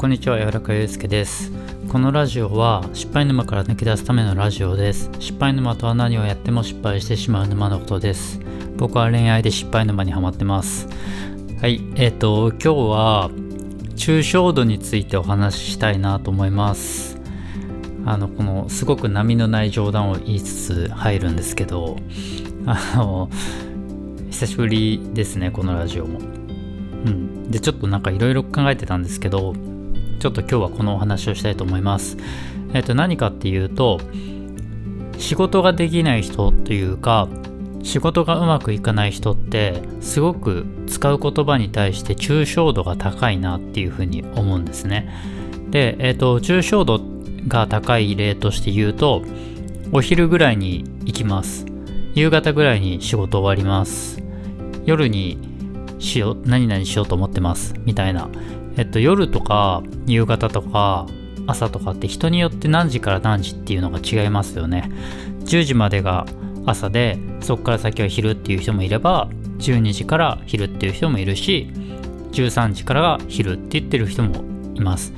こんにちは、柔らかゆうすけです。このラジオは失敗沼から抜け出すためのラジオです。失敗沼とは何をやっても失敗してしまう沼のことです。僕は恋愛で失敗沼にはまってます。はい、えっ、ー、と、今日は抽象度についてお話ししたいなと思います。あの、このすごく波のない冗談を言いつつ入るんですけど、あの、久しぶりですね、このラジオも。うん。で、ちょっとなんかいろいろ考えてたんですけど、ちょっと今日はこのお話をしたいと思います。えっ、と、何かっていうと、仕事ができない人というか、仕事がうまくいかない人ってすごく使う言葉に対して抽象度が高いなっていうふうに思うんですね。で、えっ、と、抽象度が高い例として言うと、お昼ぐらいに行きます。夕方ぐらいに仕事終わります。夜にしよう、何々しようと思ってます。みたいな。えっと、夜とか夕方とか朝とかって人によって何時から何時っていうのが違いますよね。10時までが朝で、そこから先は昼っていう人もいれば、12時から昼っていう人もいるし、13時からが昼って言ってる人もいます。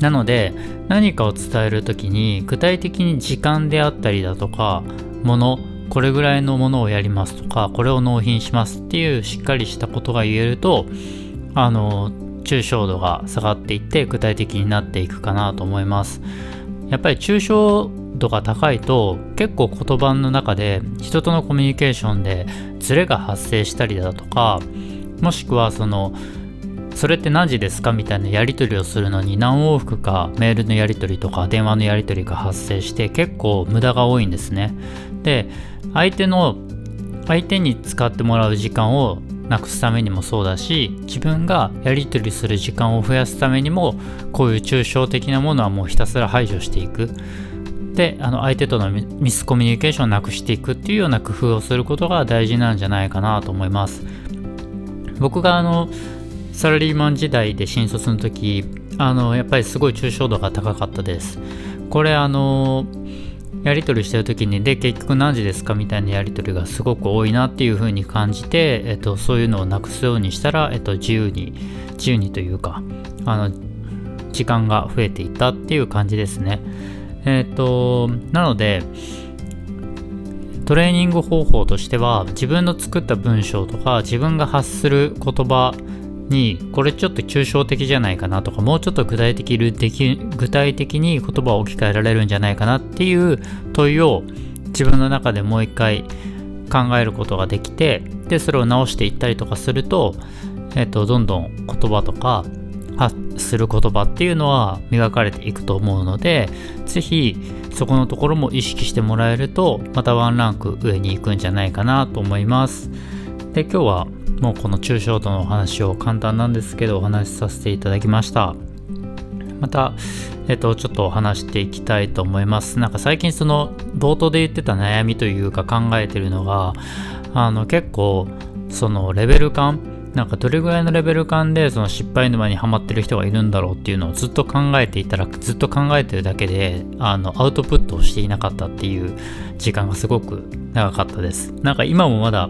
なので、何かを伝える時に具体的に時間であったりだとか、もの、これぐらいのものをやりますとかこれを納品しますっていうしっかりしたことが言えるとあの抽象度が下がっていって具体的になっていくかなと思いますやっぱり抽象度が高いと結構言葉の中で人とのコミュニケーションでズレが発生したりだとかもしくはそのそれって何時ですかみたいなやり取りをするのに何往復かメールのやり取りとか電話のやり取りが発生して結構無駄が多いんですね。で相手の相手に使ってもらう時間をなくすためにもそうだし自分がやり取りする時間を増やすためにもこういう抽象的なものはもうひたすら排除していく。であの相手とのミスコミュニケーションをなくしていくっていうような工夫をすることが大事なんじゃないかなと思います。僕があのサラリーマン時代で新卒の時あのやっぱりすごい抽象度が高かったです。これあのやり取りしてる時にで結局何時ですかみたいなやり取りがすごく多いなっていう風に感じて、えっと、そういうのをなくすようにしたら、えっと、自由に自由にというかあの時間が増えていったっていう感じですね。えっとなのでトレーニング方法としては自分の作った文章とか自分が発する言葉にこれちょっと抽象的じゃないかなとかもうちょっと具体的具体的に言葉を置き換えられるんじゃないかなっていう問いを自分の中でもう一回考えることができてでそれを直していったりとかすると、えっと、どんどん言葉とか発する言葉っていうのは磨かれていくと思うので是非そこのところも意識してもらえるとまたワンランク上に行くんじゃないかなと思います。で今日はもうこの抽象度のお話を簡単なんですけどお話しさせていただきました。また、えっと、ちょっと話していきたいと思います。なんか最近その冒頭で言ってた悩みというか考えてるのがあの結構そのレベル感なんかどれぐらいのレベル感でその失敗沼にはまってる人がいるんだろうっていうのをずっと考えていたらずっと考えてるだけであのアウトプットをしていなかったっていう時間がすごく長かったです。なんか今もまだ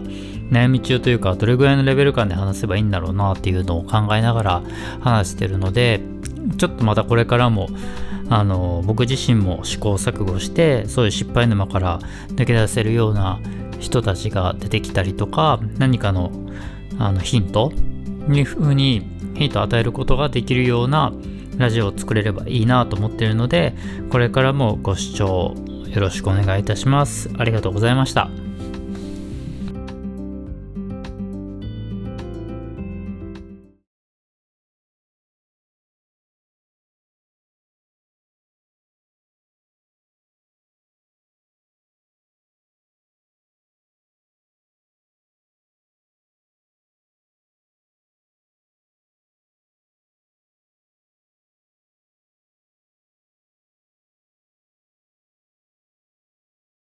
悩み中というかどれぐらいのレベル感で話せばいいんだろうなっていうのを考えながら話してるのでちょっとまたこれからもあの僕自身も試行錯誤してそういう失敗沼から抜け出せるような人たちが出てきたりとか何かのあのヒントに風にヒントを与えることができるようなラジオを作れればいいなと思っているのでこれからもご視聴よろしくお願いいたします。ありがとうございました。